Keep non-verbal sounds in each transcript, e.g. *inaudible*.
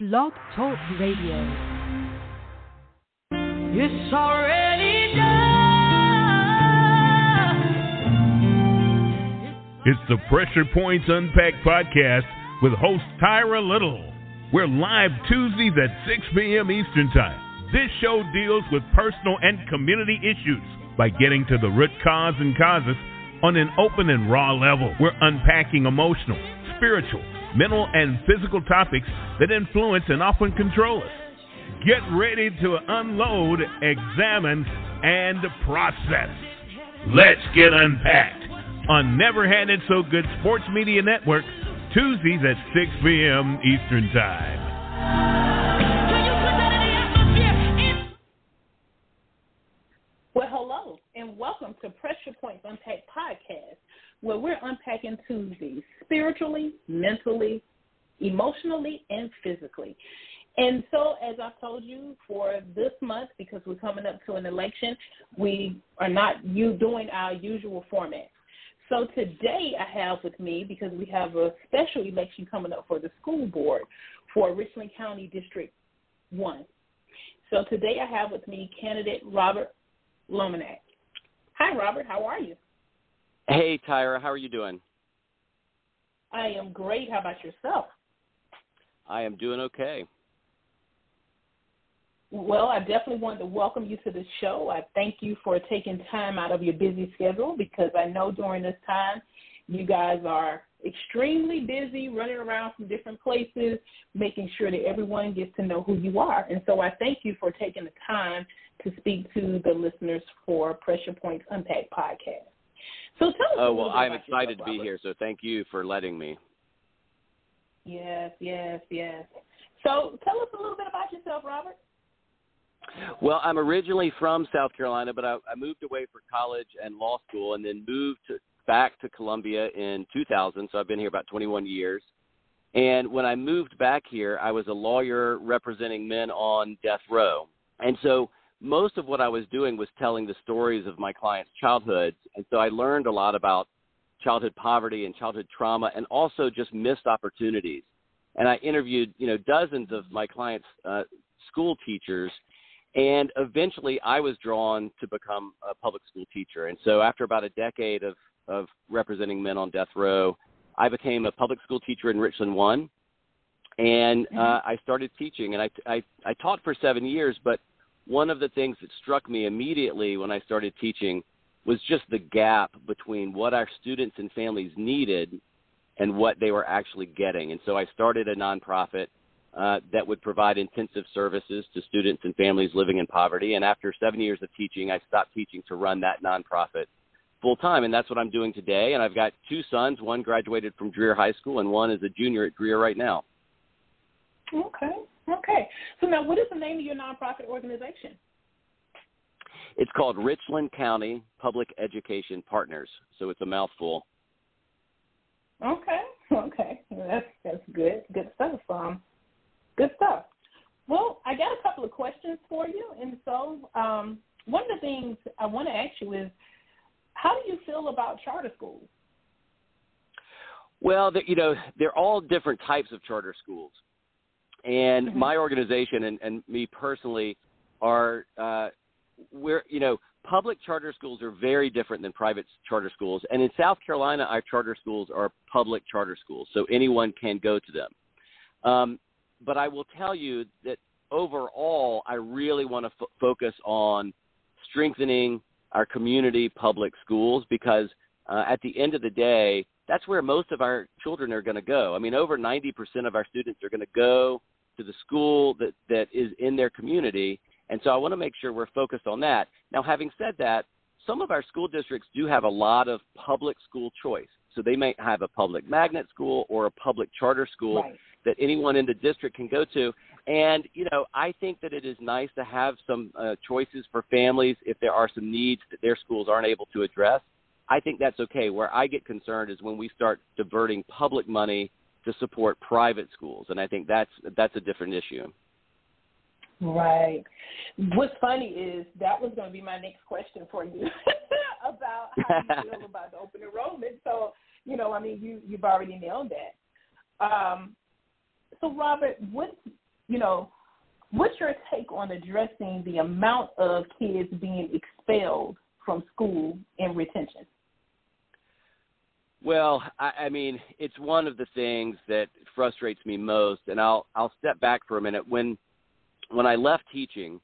Blog Talk Radio. It's already done. It's the Pressure Points Unpacked podcast with host Tyra Little. We're live Tuesdays at 6 p.m. Eastern Time. This show deals with personal and community issues by getting to the root cause and causes on an open and raw level. We're unpacking emotional, spiritual, mental, and physical topics that influence and often control us. Get ready to unload, examine, and process. Let's get unpacked on Never Had It So Good Sports Media Network, Tuesdays at 6 p.m. Eastern Time. Well, hello, and welcome to Pressure Points Unpacked Podcast, where we're unpacking Tuesdays spiritually, mentally, emotionally, and physically. And so, as I've told you, for this month, because we're coming up to an election, we are not you doing our usual format. So today I have with me, because we have a special election coming up for the school board for Richland County District 1. So today I have with me candidate Robert Lominack. Hi, Robert. How are you? Hey, Tyra. How are you doing? I am great. How about yourself? I am doing okay. Well, I definitely wanted to welcome you to the show. I thank you for taking time out of your busy schedule because I know during this time you guys are extremely busy running around from different places, making sure that everyone gets to know who you are. And so I thank you for taking the time to speak to the listeners for Pressure Points Unpacked podcast. So tell us. Oh well, I'm excited to be Robert. here. So thank you for letting me. Yes, yes, yes. So tell us a little bit about yourself, Robert. Well, I'm originally from South Carolina, but I, I moved away for college and law school, and then moved to, back to Columbia in 2000. So I've been here about 21 years. And when I moved back here, I was a lawyer representing men on death row. And so most of what I was doing was telling the stories of my clients' childhoods. And so I learned a lot about childhood poverty and childhood trauma and also just missed opportunities. And I interviewed, you know, dozens of my clients' uh, school teachers and eventually I was drawn to become a public school teacher. And so after about a decade of, of representing men on death row, I became a public school teacher in Richland 1. And uh, I started teaching, and I, I, I taught for seven years. But one of the things that struck me immediately when I started teaching was just the gap between what our students and families needed and what they were actually getting. And so I started a nonprofit uh, that would provide intensive services to students and families living in poverty. And after seven years of teaching, I stopped teaching to run that nonprofit full time. And that's what I'm doing today. And I've got two sons. One graduated from Dreher High School, and one is a junior at Dreher right now. Okay, okay. So now, what is the name of your nonprofit organization? It's called Richland County Public Education Partners. So it's a mouthful. Okay, *laughs* okay. That's that's good. Good stuff. Um, good stuff. Well, I got a couple of questions for you, and so um, one of the things I want to ask you is, how do you feel about charter schools? Well, you know, they're all different types of charter schools, and Mm-hmm. my organization and, and me personally are uh, we're you know public charter schools are very different than private charter schools, and in South Carolina, our charter schools are public charter schools, so anyone can go to them. Um, but I will tell you that overall, I really want to f- focus on strengthening our community public schools because uh, at the end of the day, that's where most of our children are going to go. I mean, over 90% of our students are going to go to the school that, that is in their community. And so I want to make sure we're focused on that. Now, having said that, some of our school districts do have a lot of public school choice. So they may have a public magnet school or a public charter school Right. that anyone in the district can go to. And, you know, I think that it is nice to have some uh, choices for families if there are some needs that their schools aren't able to address. I think that's okay. Where I get concerned is when we start diverting public money to support private schools, and I think that's that's a different issue. Right. What's funny is that was going to be my next question for you *laughs* about how you *laughs* feel about the open enrollment. So, you know, I mean, you you've already nailed that. Um, so, Robert, what you know, what's your take on addressing the amount of kids being expelled from school in retention? Well, I, I mean, it's one of the things that frustrates me most, and I'll I'll step back for a minute. When when I left teaching,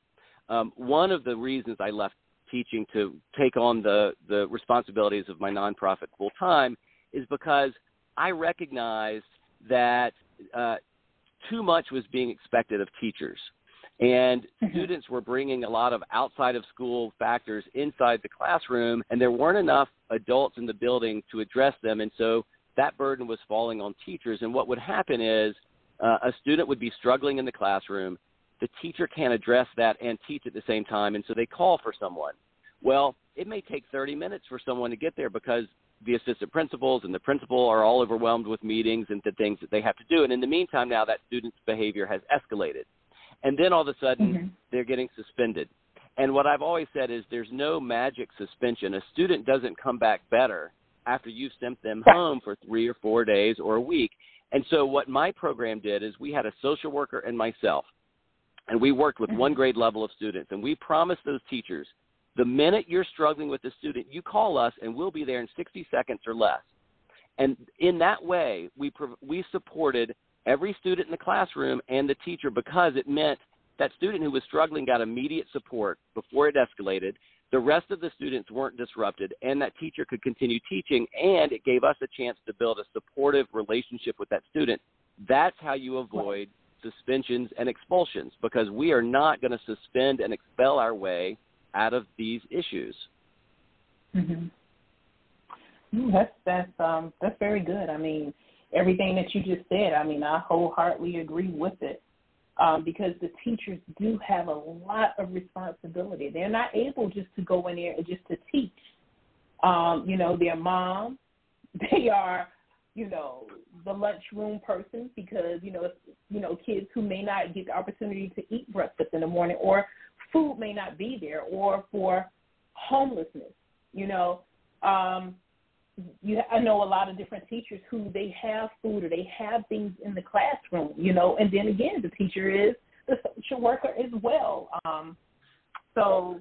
um, one of the reasons I left teaching to take on the the responsibilities of my nonprofit full time is because I recognized that uh, too much was being expected of teachers. And mm-hmm. students were bringing a lot of outside of school factors inside the classroom, and there weren't enough adults in the building to address them. And so that burden was falling on teachers. And what would happen is uh, a student would be struggling in the classroom. The teacher can't address that and teach at the same time. And so they call for someone. Well, it may take 30 minutes for someone to get there because the assistant principals and the principal are all overwhelmed with meetings and the things that they have to do. And in the meantime, now that student's behavior has escalated. And then all of a sudden, mm-hmm. they're getting suspended. And what I've always said is there's no magic suspension. A student doesn't come back better after you've sent them home for three or four days or a week. And so what my program did is we had a social worker and myself, and we worked with mm-hmm. one grade level of students, and we promised those teachers – the minute you're struggling with a student, you call us and we'll be there in 60 seconds or less. And in that way, we, we supported every student in the classroom and the teacher because it meant that student who was struggling got immediate support before it escalated. The rest of the students weren't disrupted, and that teacher could continue teaching, and it gave us a chance to build a supportive relationship with that student. That's how you avoid suspensions and expulsions because we are not going to suspend and expel our way out of these issues. Mm-hmm. That's that's um that's very good. I mean, everything that you just said. I mean, I wholeheartedly agree with it. Um, because the teachers do have a lot of responsibility. They're not able just to go in there and just to teach. Um, you know, their mom, *laughs* they are, you know, the lunchroom person because you know, you know, kids who may not get the opportunity to eat breakfast in the morning, or food may not be there or for homelessness. You know, um, you, I know a lot of different teachers who they have food or they have things in the classroom, you know, and then again, the teacher is the social worker as well. Um, so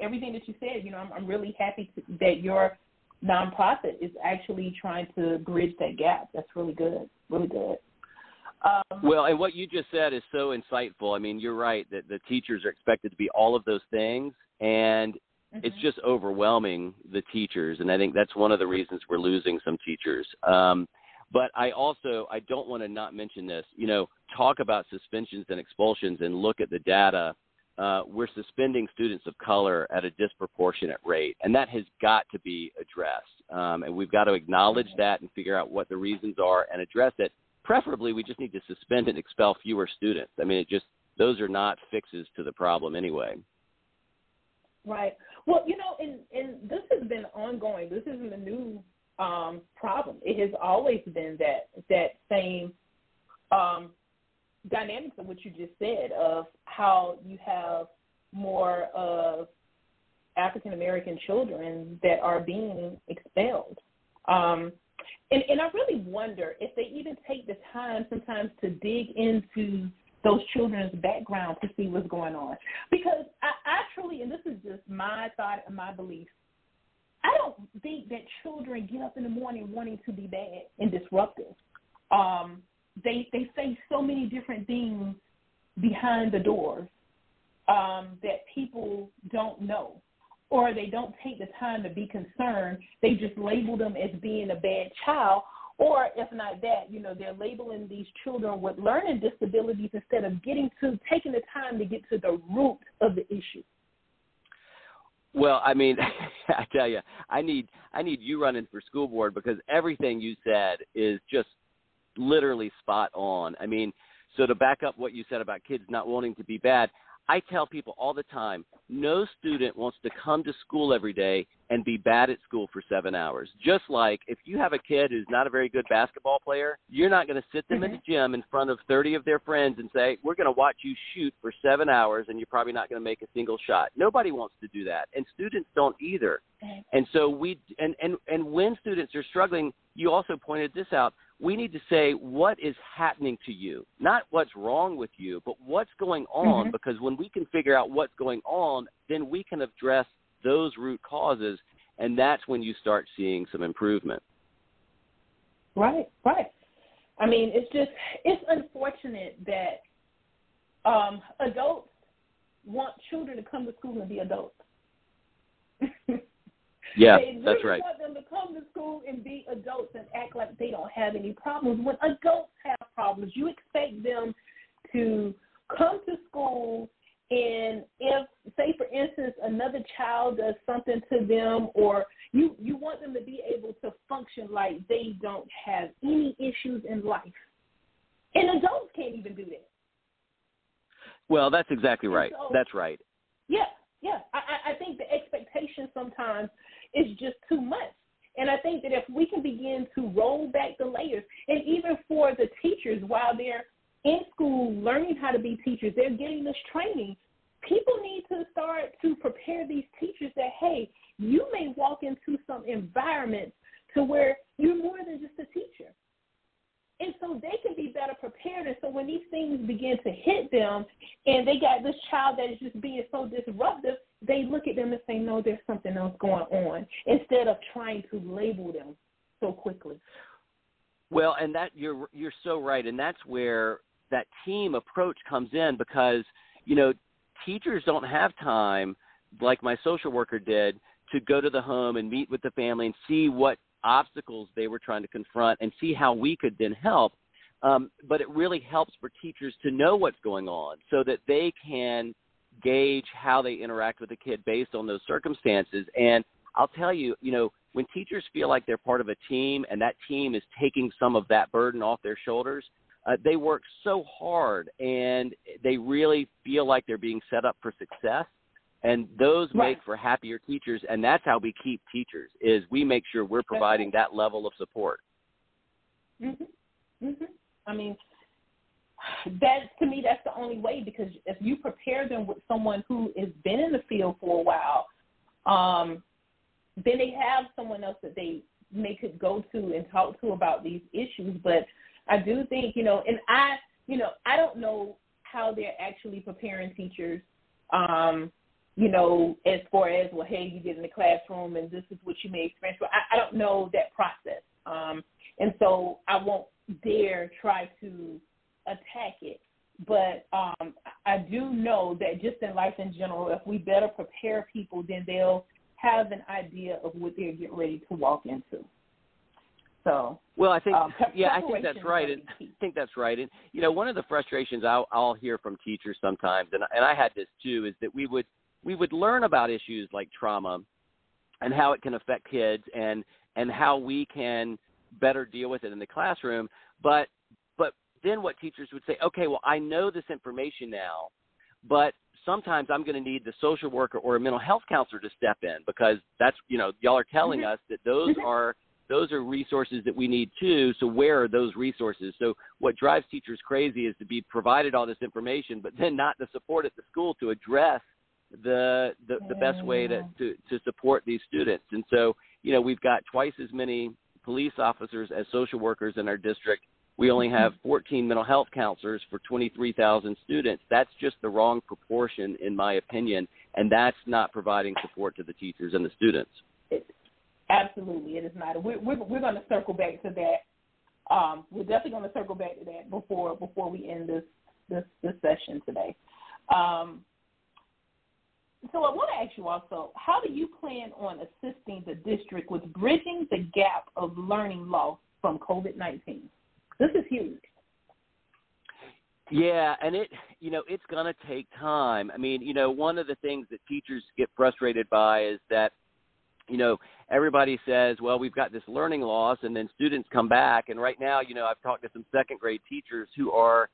everything that you said, you know, I'm, I'm really happy to, that your nonprofit is actually trying to bridge that gap. That's really good, really good. Um, well, and what you just said is so insightful. I mean, you're right that the teachers are expected to be all of those things, and mm-hmm. it's just overwhelming the teachers. And I think that's one of the reasons we're losing some teachers. Um, but I also I don't want to not mention this. You know, talk about suspensions and expulsions and look at the data. Uh, we're suspending students of color at a disproportionate rate, and that has got to be addressed. Um, and we've got to acknowledge that and figure out what the reasons are and address it preferably we just need to suspend and expel fewer students. I mean, it just those are not fixes to the problem anyway. Right. Well, you know, and and this has been ongoing. This isn't a new um, problem. It has always been that that same um, dynamics of what you just said of how you have more of African American children that are being expelled. Um, and, and I really wonder if they even take the time sometimes to dig into those children's background to see what's going on. Because I, I truly, and this is just my thought and my belief, I don't think that children get up in the morning wanting to be bad and disruptive. Um, they they say so many different things behind the doors um, that people don't know or they don't take the time to be concerned. They just label them as being a bad child. Or if not that, you know, they're labeling these children with learning disabilities instead of getting to taking the time to get to the root of the issue. Well, I mean, *laughs* I tell you, I need I need you running for school board because everything you said is just literally spot on. I mean, so to back up what you said about kids not wanting to be bad, I tell people all the time no student wants to come to school every day and be bad at school for seven hours. Just like if you have a kid who's not a very good basketball player, you're not going to sit them mm-hmm. in the gym in front of 30 of their friends and say, We're going to watch you shoot for seven hours and you're probably not going to make a single shot. Nobody wants to do that. And students don't either. And so we, and, and, and when students are struggling, you also pointed this out we need to say what is happening to you, not what's wrong with you, but what's going on. Mm-hmm. Because when we can figure out what's going on, then we can address those root causes, and that's when you start seeing some improvement. Right, right. I mean, it's just it's unfortunate that um, adults want children to come to school and be adults. *laughs* Yeah, they really that's right. want them to come to school and be adults and act like they don't have any problems. When adults have problems, you expect them to come to school and if say for instance another child does something to them or you you want them to be able to function like they don't have any issues in life. And adults can't even do that. Well, that's exactly right. so- That's right. Yeah, yeah. I, I- I think the expectation sometimes is just too much. And I think that if we can begin to roll back the layers, and even for the teachers, while they're in school learning how to be teachers, they're getting this training. People need to start to prepare these teachers that, hey, you may walk into some environments to where you're more than just a teacher. And so they can be better prepared. And so when these things begin to hit them and they got this child that is just being so disruptive, they look at them and say, no, there's something else going on, instead of trying to label them so quickly. Well, and that you're you're so right, and that's where that team approach comes in because you know teachers don't have time like my social worker did to go to the home and meet with the family and see what obstacles they were trying to confront and see how we could then help. Um, but it really helps for teachers to know what's going on so that they can gauge how they interact with the kid based on those circumstances. And I'll tell you, you know, when teachers feel like they're part of a team and that team is taking some of that burden off their shoulders, uh, they work so hard and they really feel like they're being set up for success. And those Right. make for happier teachers, and that's how we keep teachers. Is we make sure we're providing that level of support. Mhm. Mhm. I mean, that to me, that's the only way because if you prepare them with someone who has been in the field for a while, um, then they have someone else that they may could go to and talk to about these issues. But I do think, you know, and I, you know, I don't know how they're actually preparing teachers. Um, you know, as far as well, hey, you get in the classroom and this is what you may experience. But I, I don't know that process, um, and so I won't dare try to attack it. But um, I do know that just in life in general, if we better prepare people, then they'll have an idea of what they're getting ready to walk into. So, Well, I think um, yeah, I think that's right, and I think that's right. And you know, one of the frustrations I'll, I'll hear from teachers sometimes, and and I had this too, is that we would we would learn about issues like trauma and how it can affect kids, and and how we can better deal with it in the classroom. But then what teachers would say, okay, well, I know this information now, but sometimes I'm going to need the social worker or a mental health counselor to step in because that's you know y'all are telling Mhm. us that those Mhm. are those are resources that we need too. So where are those resources? So what drives teachers crazy is to be provided all this information, but then not the support at the school to address the the, the best way to, to to support these students. And so you know we've got twice as many police officers as social workers in our district. We only have 14 mental health counselors for 23,000 students. That's just the wrong proportion, in my opinion, and that's not providing support to the teachers and the students. Absolutely, it is not. We're we're, we're going to circle back to that. Um, we're definitely going to circle back to that before before we end this this, this session today. Um, so I want to ask you also, how do you plan on assisting the district with bridging the gap of learning loss from COVID nineteen? This is huge. Yeah, and it you know it's going to take time. I mean, you know, one of the things that teachers get frustrated by is that you know everybody says, well, we've got this learning loss, and then students come back, and right now, you know, I've talked to some second grade teachers who are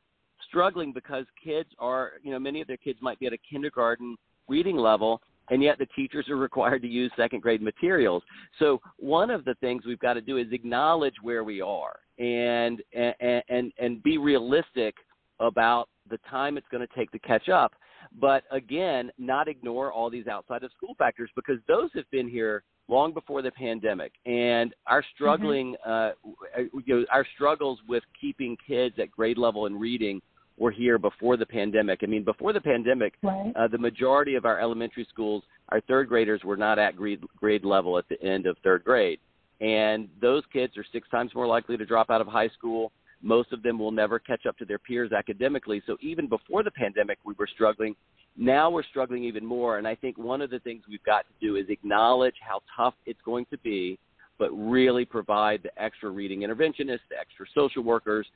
struggling because kids are, you know, many of their kids might be at a kindergarten reading level, and yet the teachers are required to use second grade materials. So one of the things we've got to do is acknowledge where we are and and and, and be realistic about the time it's going to take to catch up. But again, not ignore all these outside of school factors because those have been here long before the pandemic, and our struggling, mm-hmm. uh, you know, our struggles with keeping kids at grade level in reading were here before the pandemic. I mean, before the pandemic, right. uh, the majority of our elementary schools, our third graders were not at grade grade level at the end of third grade, and those kids are six times more likely to drop out of high school. Most of them will never catch up to their peers academically. So even before the pandemic, we were struggling now we're struggling even more. And I think one of the things we've got to do is acknowledge how tough it's going to be, but really provide the extra reading interventionists, the extra social workers,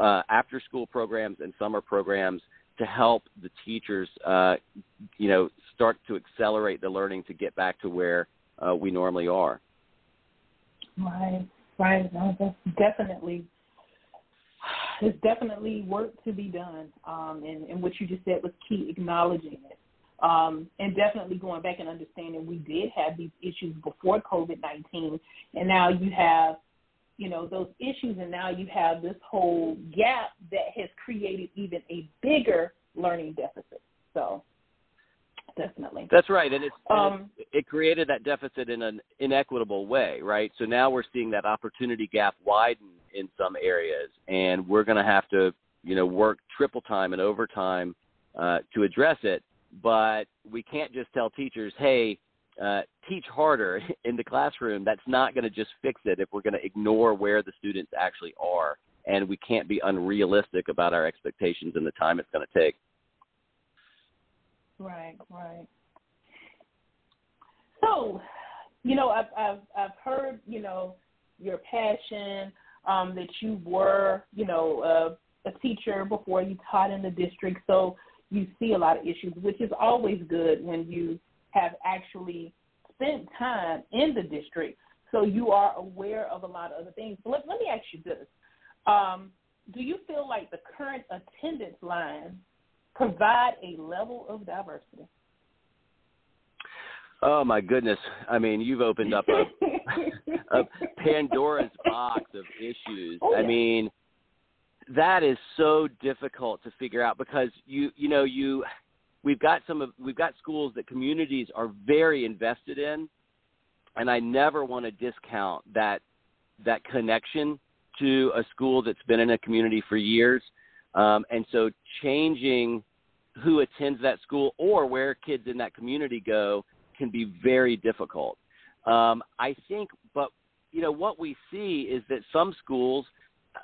uh, after school programs and summer programs to help the teachers, uh, you know, start to accelerate the learning to get back to where uh, we normally are. Right, right. No, that's definitely there's definitely work to be done. Um, and, and what you just said was key, acknowledging it. Um, and definitely going back and understanding we did have these issues before COVID 19, and now you have, you know, those issues, and now you have this whole gap that has created even a bigger learning deficit. So, definitely. That's right, and, it's, um, it, it created that deficit in an inequitable way, right? So now we're seeing that opportunity gap widen in some areas, and we're going to have to, you know, work triple time and overtime uh, to address it. But we can't just tell teachers, "Hey, uh, teach harder *laughs* in the classroom." That's not going to just fix it if we're going to ignore where the students actually are, and we can't be unrealistic about our expectations and the time it's going to take. Right, right. So, you know, I've I've I've heard, you know, your passion um, that you were, you know, a, a teacher before you taught in the district, so you see a lot of issues, which is always good when you have actually spent time in the district, so you are aware of a lot of other things. But let, let me ask you this: um, Do you feel like the current attendance lines provide a level of diversity? Oh my goodness! I mean, you've opened up a, *laughs* a Pandora's box of issues. Oh, yeah. I mean, that is so difficult to figure out because you you know you we've got some of we've got schools that communities are very invested in, and I never want to discount that that connection to a school that's been in a community for years. Um, and so changing who attends that school or where kids in that community go can be very difficult. Um, I think, but you know what we see is that some schools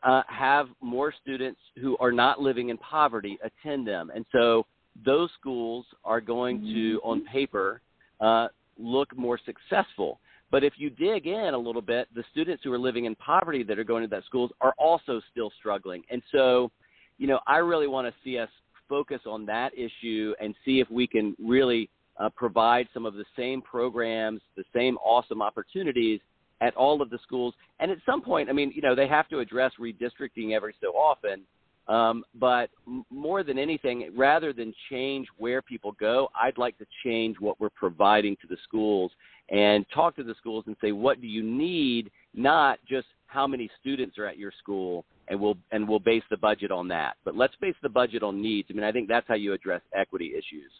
uh, have more students who are not living in poverty attend them, and so those schools are going to, mm-hmm. on paper, uh, look more successful. But if you dig in a little bit, the students who are living in poverty that are going to that schools are also still struggling. And so, you know, I really want to see us focus on that issue and see if we can really uh, provide some of the same programs, the same awesome opportunities at all of the schools. And at some point, I mean, you know, they have to address redistricting every so often. Um, but more than anything, rather than change where people go, I'd like to change what we're providing to the schools and talk to the schools and say, what do you need? Not just how many students are at your school, and we'll and we'll base the budget on that. But let's base the budget on needs. I mean, I think that's how you address equity issues.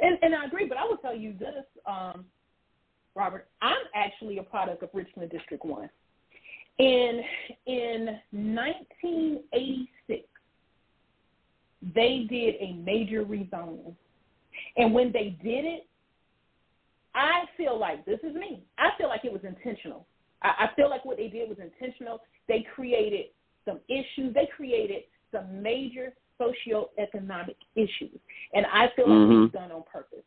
And, and I agree, but I will tell you this, um, Robert. I'm actually a product of Richland District One. In in 1986, they did a major rezoning, and when they did it, I feel like this is me. I feel like it was intentional. I, I feel like what they did was intentional. They created some issues. They created some major socioeconomic issues. And I feel like mm-hmm. it's done on purpose.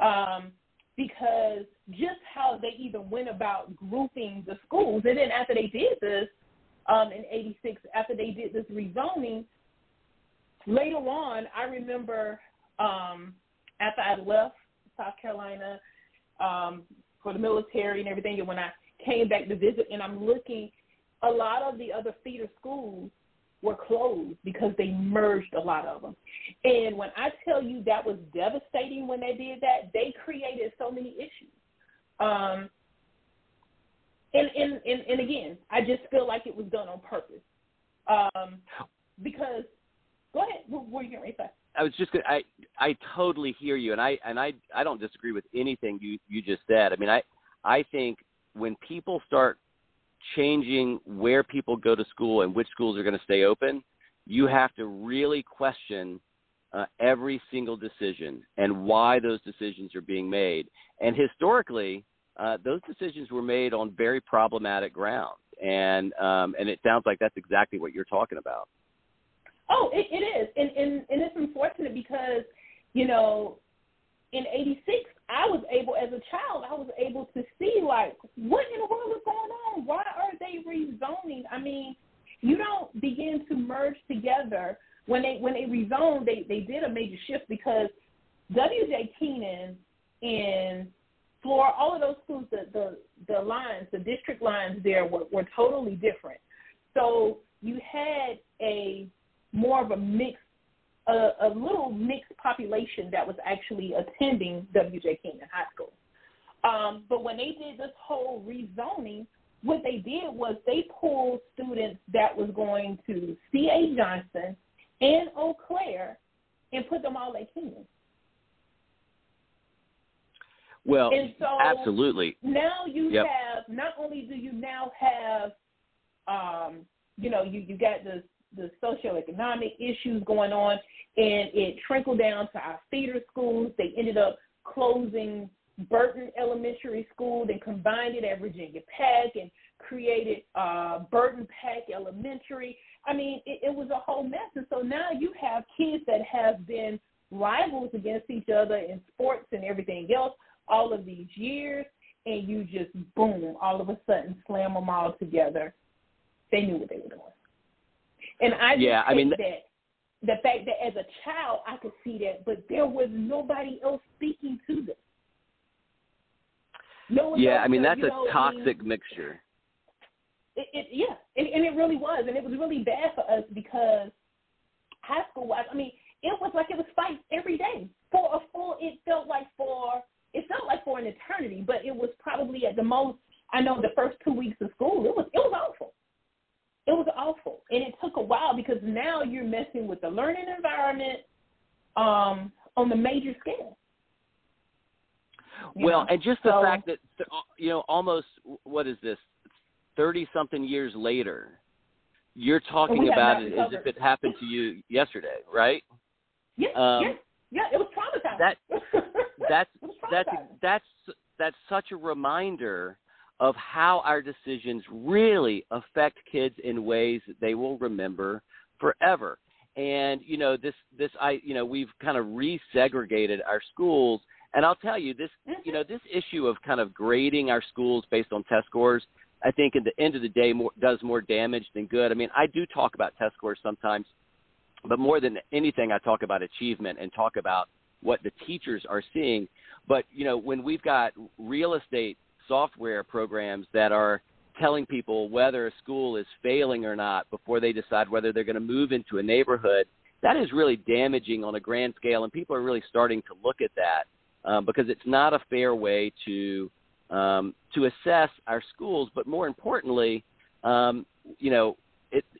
Um, because just how they even went about grouping the schools, and then after they did this um, in '86, after they did this rezoning, later on, I remember um, after I left South Carolina um, for the military and everything, and when I came back to visit, and I'm looking, a lot of the other feeder schools were closed because they merged a lot of them. And when I tell you that was devastating when they did that, they created so many issues. Um, and, and, and, and again, I just feel like it was done on purpose. Um, because, go ahead, what were you going to say? I was just gonna, I I totally hear you, and I and I I don't disagree with anything you you just said. I mean, I I think when people start changing where people go to school and which schools are going to stay open, you have to really question uh, every single decision and why those decisions are being made. And historically, uh, those decisions were made on very problematic grounds, and um, and it sounds like that's exactly what you're talking about. Oh, it, it is, and, and and it's unfortunate because you know, in '86, I was able, as a child, I was able to see like what in the world is going on? Why are they rezoning? I mean, you don't begin to merge together when they when they rezoned. They they did a major shift because W.J. Keenan in Flora, all of those schools, the the the lines, the district lines there were were totally different. So you had a more of a mixed a, a little mixed population that was actually attending W.J. Keenan High School. Um, but when they did this whole rezoning, what they did was they pulled students that was going to C.A. Johnson and Eau Claire and put them all at Keenan. Well, and so absolutely. Now you yep. have not only do you now have, um, you know, you you got the the socioeconomic issues going on, and it trickled down to our feeder schools. They ended up closing Burton Elementary School, then combined it at Virginia Pack and created uh, Burton Pack Elementary. I mean, it, it was a whole mess. And so now you have kids that have been rivals against each other in sports and everything else all of these years, and you just boom, all of a sudden slam them all together. They knew what they were doing. And I just yeah, I mean, that the fact that as a child I could see that, but there was nobody else speaking to them. No one yeah, else, I mean that's a know, toxic mean, mixture. It, it yeah, it, and it really was, and it was really bad for us because high school wise, I mean, it was like it was fights every day for a full. It felt like for it felt like for an eternity, but it was probably at the most. I know the first two weeks of school, it was it was awful. It was awful, and it took a while because now you're messing with the learning environment um, on the major scale. You well, know? and just the so, fact that you know almost what is this thirty something years later, you're talking about it as if it happened to you yesterday, right? Yeah, um, yeah, yeah. It was traumatizing. That *laughs* that's that's that's that's such a reminder of how our decisions really affect kids in ways that they will remember forever. And you know this this I you know we've kind of resegregated our schools and I'll tell you this mm-hmm. you know this issue of kind of grading our schools based on test scores I think at the end of the day more, does more damage than good. I mean, I do talk about test scores sometimes, but more than anything I talk about achievement and talk about what the teachers are seeing. But, you know, when we've got real estate software programs that are telling people whether a school is failing or not before they decide whether they're going to move into a neighborhood, that is really damaging on a grand scale, and people are really starting to look at that um, because it's not a fair way to um, to assess our schools. But more importantly, um, you know,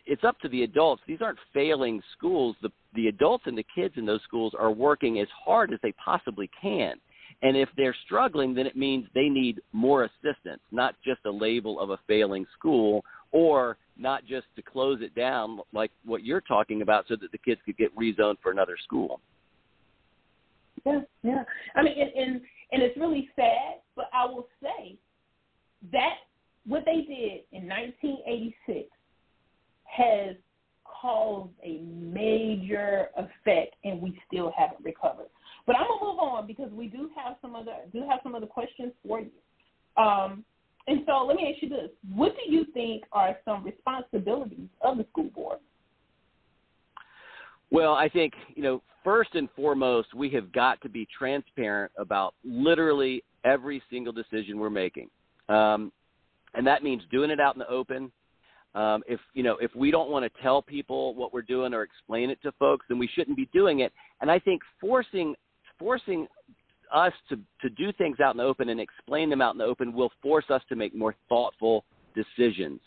it's up to the adults. These aren't failing schools. The the adults and the kids in those schools are working as hard as they possibly can. And if they're struggling, then it means they need more assistance, not just a label of a failing school or not just to close it down like what you're talking about so that the kids could get rezoned for another school. Yeah, yeah. I mean, and, and and it's really sad, but I will say that what they did in 1986 has caused a major effect, and we still haven't recovered. But I'm gonna move on because we do have some other do have some other questions for you. Um, and so let me ask you this: What do you think are some responsibilities of the school board? Well, I think, you know, first and foremost, we have got to be transparent about literally every single decision we're making. Um, and that means doing it out in the open. Um, if you know, if we don't want to tell people what we're doing or explain it to folks, then we shouldn't be doing it. And I think forcing forcing us to to do things out in the open and explain them out in the open will force us to make more thoughtful decisions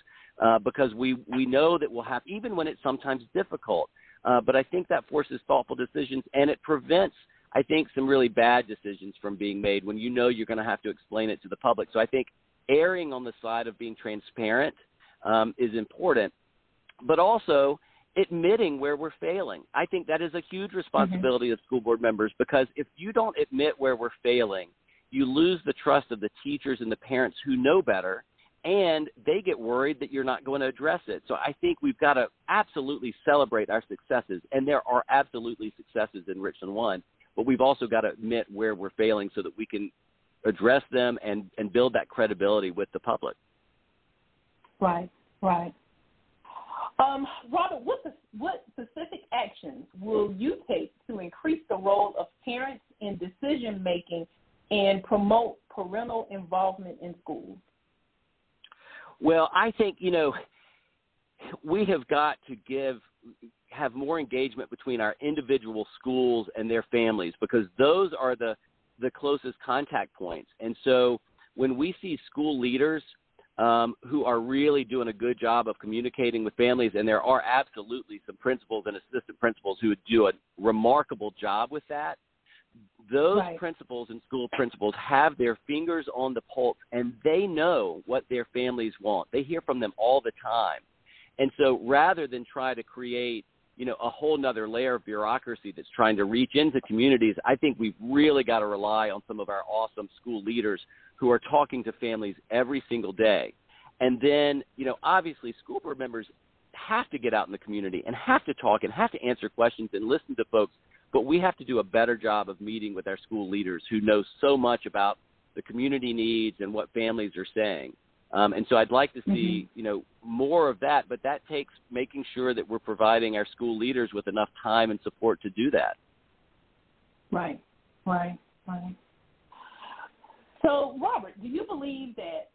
uh, because we we know that we'll have even when it's sometimes difficult uh, but I think that forces thoughtful decisions and it prevents I think some really bad decisions from being made when you know you're going to have to explain it to the public. So I think erring on the side of being transparent um, is important, but also admitting where we're failing. I think that is a huge responsibility mm-hmm. of school board members because if you don't admit where we're failing, you lose the trust of the teachers and the parents who know better and they get worried that you're not going to address it. So I think we've got to absolutely celebrate our successes and there are absolutely successes in Richland 1, but we've also got to admit where we're failing so that we can address them and and build that credibility with the public. Right, right. Um, Robert, what what specific actions will you take to increase the role of parents in decision making and promote parental involvement in schools? Well, I think you know we have got to give have more engagement between our individual schools and their families because those are the the closest contact points. And so when we see school leaders um, who are really doing a good job of communicating with families, and there are absolutely some principals and assistant principals who do a remarkable job with that. Those right. principals and school principals have their fingers on the pulse and they know what their families want. They hear from them all the time. And so rather than try to create you know a whole nother layer of bureaucracy that's trying to reach into communities i think we've really got to rely on some of our awesome school leaders who are talking to families every single day. And then you know obviously school board members have to get out in the community and have to talk and have to answer questions and listen to folks but we have to do a better job of meeting with our school leaders who know so much about the community needs and what families are saying um, and so I'd like to see, mm-hmm. you know, more of that, but that takes making sure that we're providing our school leaders with enough time and support to do that. Right, right, right. So, Robert, do you believe that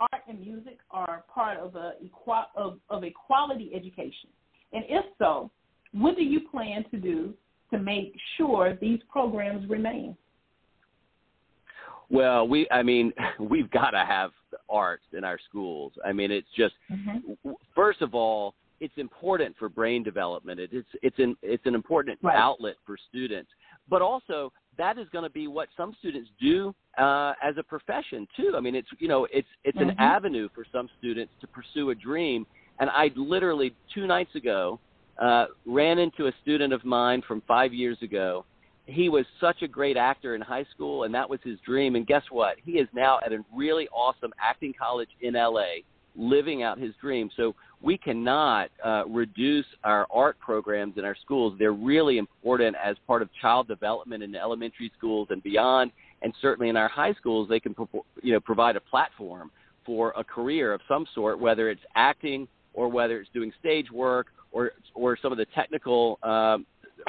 art and music are part of a equal, of, of a quality education? And if so, what do you plan to do to make sure these programs remain? Well, we I mean, *laughs* we've got to have arts in our schools. I mean, it's just mm-hmm. first of all, it's important for brain development. It, it's it's an it's an important right. outlet for students, but also that is going to be what some students do uh, as a profession too. I mean, it's you know it's it's mm-hmm. an avenue for some students to pursue a dream. And I literally two nights ago uh, ran into a student of mine from five years ago he was such a great actor in high school, and that was his dream. And guess what? He is now at a really awesome acting college in LA, living out his dream. So we cannot uh, reduce our art programs in our schools. They're really important as part of child development in elementary schools and beyond. And certainly in our high schools, they can you know provide a platform for a career of some sort, whether it's acting or whether it's doing stage work or or some of the technical um,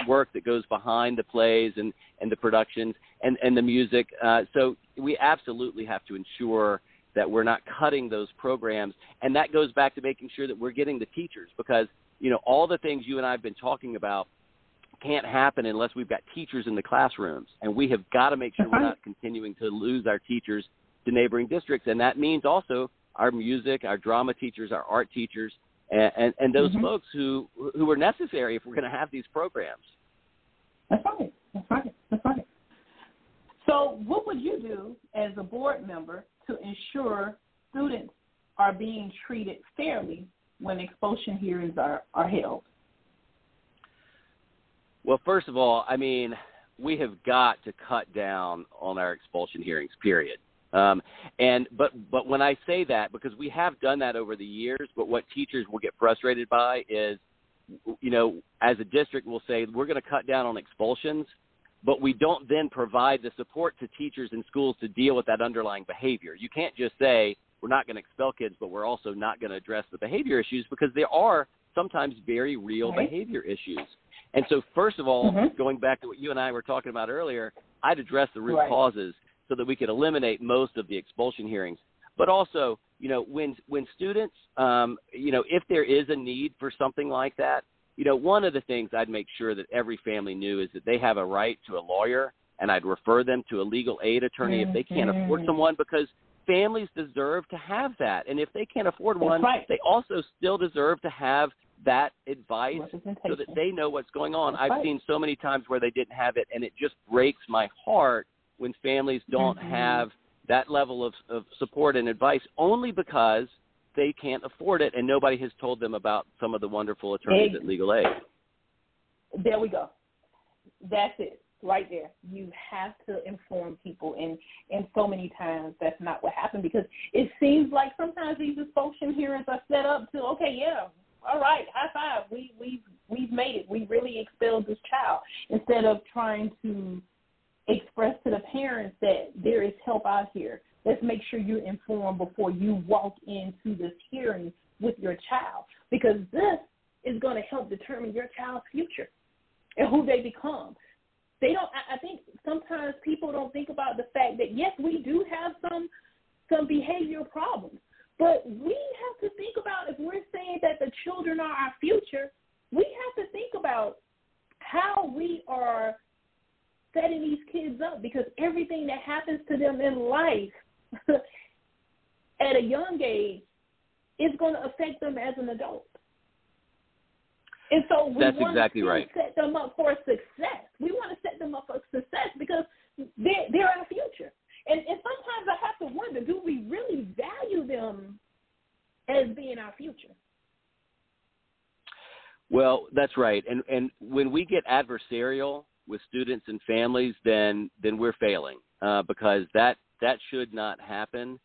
work that goes behind the plays and, and the productions and, and the music. Uh, so we absolutely have to ensure that we're not cutting those programs. And that goes back to making sure that we're getting the teachers because, you know, all the things you and I have been talking about can't happen unless we've got teachers in the classrooms. And we have got to make sure we're not continuing to lose our teachers to neighboring districts. And that means also our music, our drama teachers, our art teachers, and, and, and those mm-hmm. folks who who are necessary if we're going to have these programs. That's right. That's right. That's right. So, what would you do as a board member to ensure students are being treated fairly when expulsion hearings are, are held? Well, first of all, I mean, we have got to cut down on our expulsion hearings, period. Um, and but but when I say that, because we have done that over the years, but what teachers will get frustrated by is, you know, as a district, we'll say we're going to cut down on expulsions, but we don't then provide the support to teachers and schools to deal with that underlying behavior. You can't just say we're not going to expel kids, but we're also not going to address the behavior issues because there are sometimes very real right. behavior issues. And so, first of all, mm-hmm. going back to what you and I were talking about earlier, I'd address the root right. causes so that we could eliminate most of the expulsion hearings. But also, you know, when when students, um, you know, if there is a need for something like that, you know, one of the things I'd make sure that every family knew is that they have a right to a lawyer, and I'd refer them to a legal aid attorney mm-hmm. if they can't afford someone because families deserve to have that, and if they can't afford one, right. they also still deserve to have that advice so that they know what's going on. That's I've right. seen so many times where they didn't have it, and it just breaks my heart when families don't Mhm. have that level of, of support and advice only because they can't afford it and nobody has told them about some of the wonderful attorneys at Legal Aid. There we go. That's it, right there. You have to inform people, and and so many times that's not what happened because it seems like sometimes these dysfunction hearings are set up to okay, yeah, all right, high five, we we've we've made it, we really expelled this child, instead of trying to express to the parents that there is help out here. Let's make sure you're informed before you walk into this hearing with your child because this is going to help determine your child's future and who they become. They don't. I, think sometimes people don't think about the fact that yes, we do have some some behavioral problems, but we have to think about if we're saying that the children are our future, we have to think about how we are setting these kids up because everything that happens to them in life *laughs* at a young age is going to affect them as an adult. And so we That's want exactly to right. set them up for success. We want to set them up for success because they're, they're our future. And, and sometimes I have to wonder, do we really value them as being our future? Well, that's right. And and when we get adversarial with students and families, then then we're failing uh, because that that should not happen.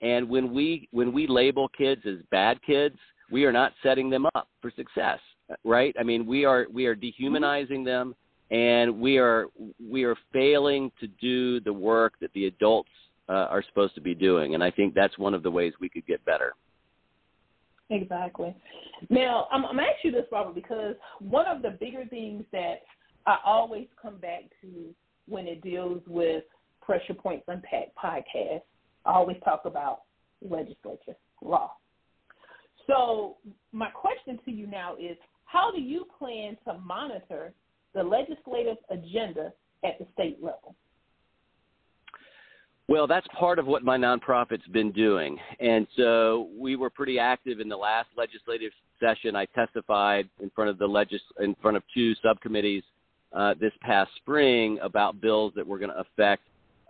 And when we when we label kids as bad kids, we are not setting them up for success, right? I mean, we are we are dehumanizing them, and we are we are failing to do the work that the adults uh, are supposed to be doing. And I think that's one of the ways we could get better. Exactly. Now, I'm, I'm asking you this, Robert, because one of the bigger things that I always come back to when it deals with Pressure Points Unpacked podcast, I always talk about legislature, law. So, my question to you now is how do you plan to monitor the legislative agenda at the state level? Well, that's part of what my nonprofit's been doing. And so we were pretty active in the last legislative session. I testified in front of the legis- in front of two subcommittees uh, this past spring about bills that were going to affect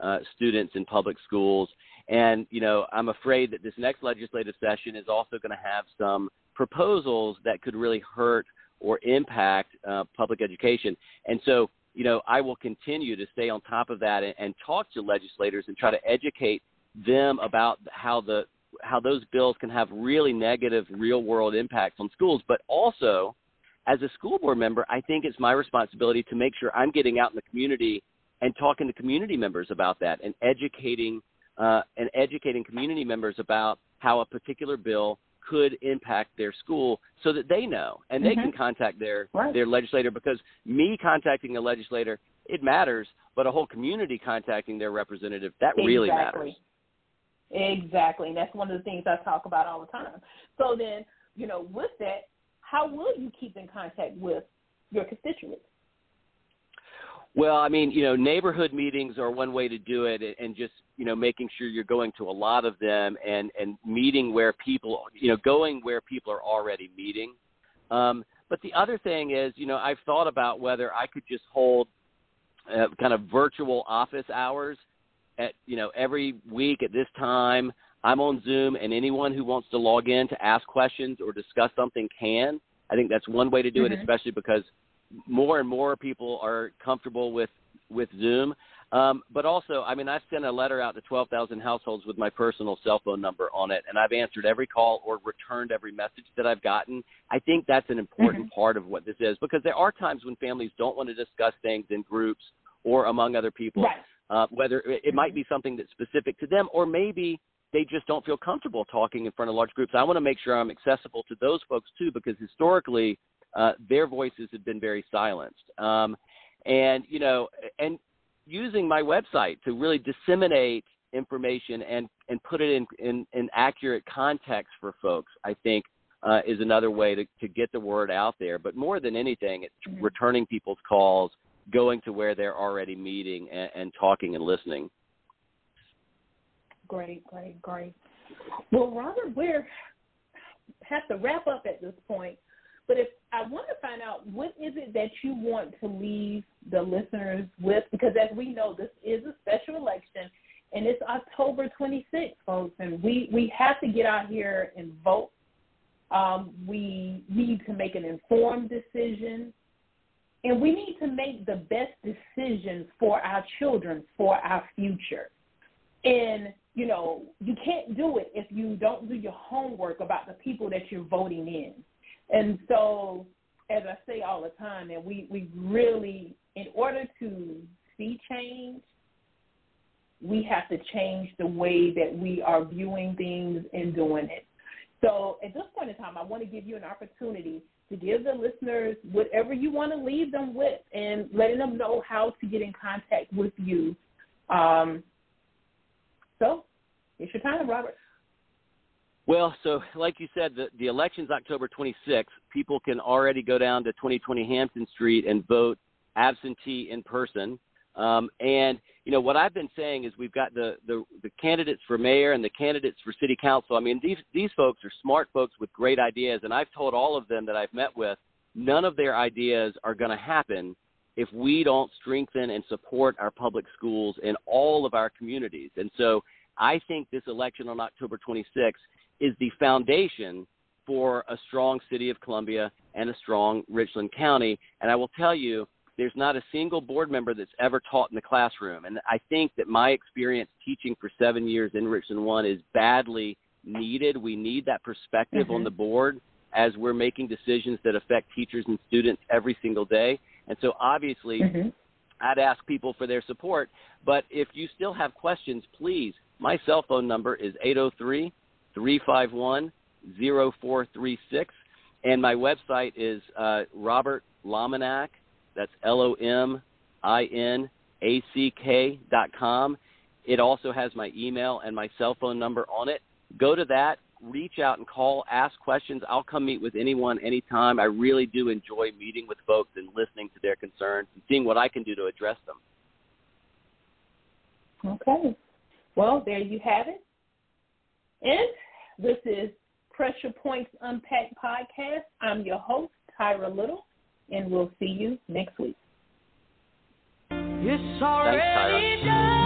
uh, students in public schools. And, you know, I'm afraid that this next legislative session is also going to have some proposals that could really hurt or impact uh, public education. And so you know, I will continue to stay on top of that and, and talk to legislators and try to educate them about how the how those bills can have really negative real world impacts on schools. But also, as a school board member, I think it's my responsibility to make sure I'm getting out in the community and talking to community members about that and educating uh, and educating community members about how a particular bill could impact their school so that they know and they Mhm. can contact their Right. their legislator because me contacting a legislator it matters but a whole community contacting their representative that really matters Exactly. And that's one of the things I talk about all the time. So then, you know, with that, how will you keep in contact with your constituents? Well, I mean, you know, neighborhood meetings are one way to do it, and just you know, making sure you're going to a lot of them and and meeting where people, you know, going where people are already meeting. Um, but the other thing is, you know, I've thought about whether I could just hold uh, kind of virtual office hours at you know every week at this time. I'm on Zoom, and anyone who wants to log in to ask questions or discuss something can. I think that's one way to do it, Mhm. especially because more and more people are comfortable with with Zoom. Um, but also, I mean, I've sent a letter out to 12,000 households with my personal cell phone number on it, and I've answered every call or returned every message that I've gotten. I think that's an important part of what this is because there are times when families don't want to discuss things in groups or among other people. Right. Uh, whether it, it might be something that's specific to them, or maybe they just don't feel comfortable talking in front of large groups. I want to make sure I'm accessible to those folks too, because historically uh, their voices have been very silenced. Um, and you know, and using my website to really disseminate information and and put it in in, in accurate context for folks, I think. Uh, is another way to, to get the word out there. But more than anything, it's Mhm. returning people's calls, going to where they're already meeting and, and talking and listening. Great, great, great. Well, Robert, we're have to wrap up at this point, But if I want to find out what is it that you want to leave the listeners with, because as we know, this is a special election, and it's October 26th, folks, and we we have to get out here and vote. Um, we need to make an informed decision, and we need to make the best decisions for our children, for our future. And you know, you can't do it if you don't do your homework about the people that you're voting in. And so, as I say all the time, and we, we really, in order to see change, we have to change the way that we are viewing things and doing it. So, at this point in time, I want to give you an opportunity to give the listeners whatever you want to leave them with and letting them know how to get in contact with you. Um, so, it's your time, Robert. Well, so like you said, the, the election's October 26th. People can already go down to 2020 Hampton Street and vote absentee in person. Um, and you know what I've been saying is we've got the, the the candidates for mayor and the candidates for city council. I mean these these folks are smart folks with great ideas, and I've told all of them that I've met with, none of their ideas are going to happen if we don't strengthen and support our public schools in all of our communities. And so I think this election on October 26th is the foundation for a strong city of Columbia and a strong Richland County. And I will tell you, there's not a single board member that's ever taught in the classroom. And I think that my experience teaching for seven years in Richland One is badly needed. We need that perspective mm-hmm. on the board as we're making decisions that affect teachers and students every single day. And so obviously, mm-hmm. I'd ask people for their support. But if you still have questions, please, my cell phone number is 803 351 0436. And my website is uh, Robert Lominack. That's L O M I N A C K dot com. It also has my email and my cell phone number on it. Go to that, reach out and call, ask questions. I'll come meet with anyone anytime. I really do enjoy meeting with folks and listening to their concerns and seeing what I can do to address them. Okay. Well, there you have it. And this is Pressure Points Unpacked podcast. I'm your host, Tyra Little, and we'll see you next week. It's already done.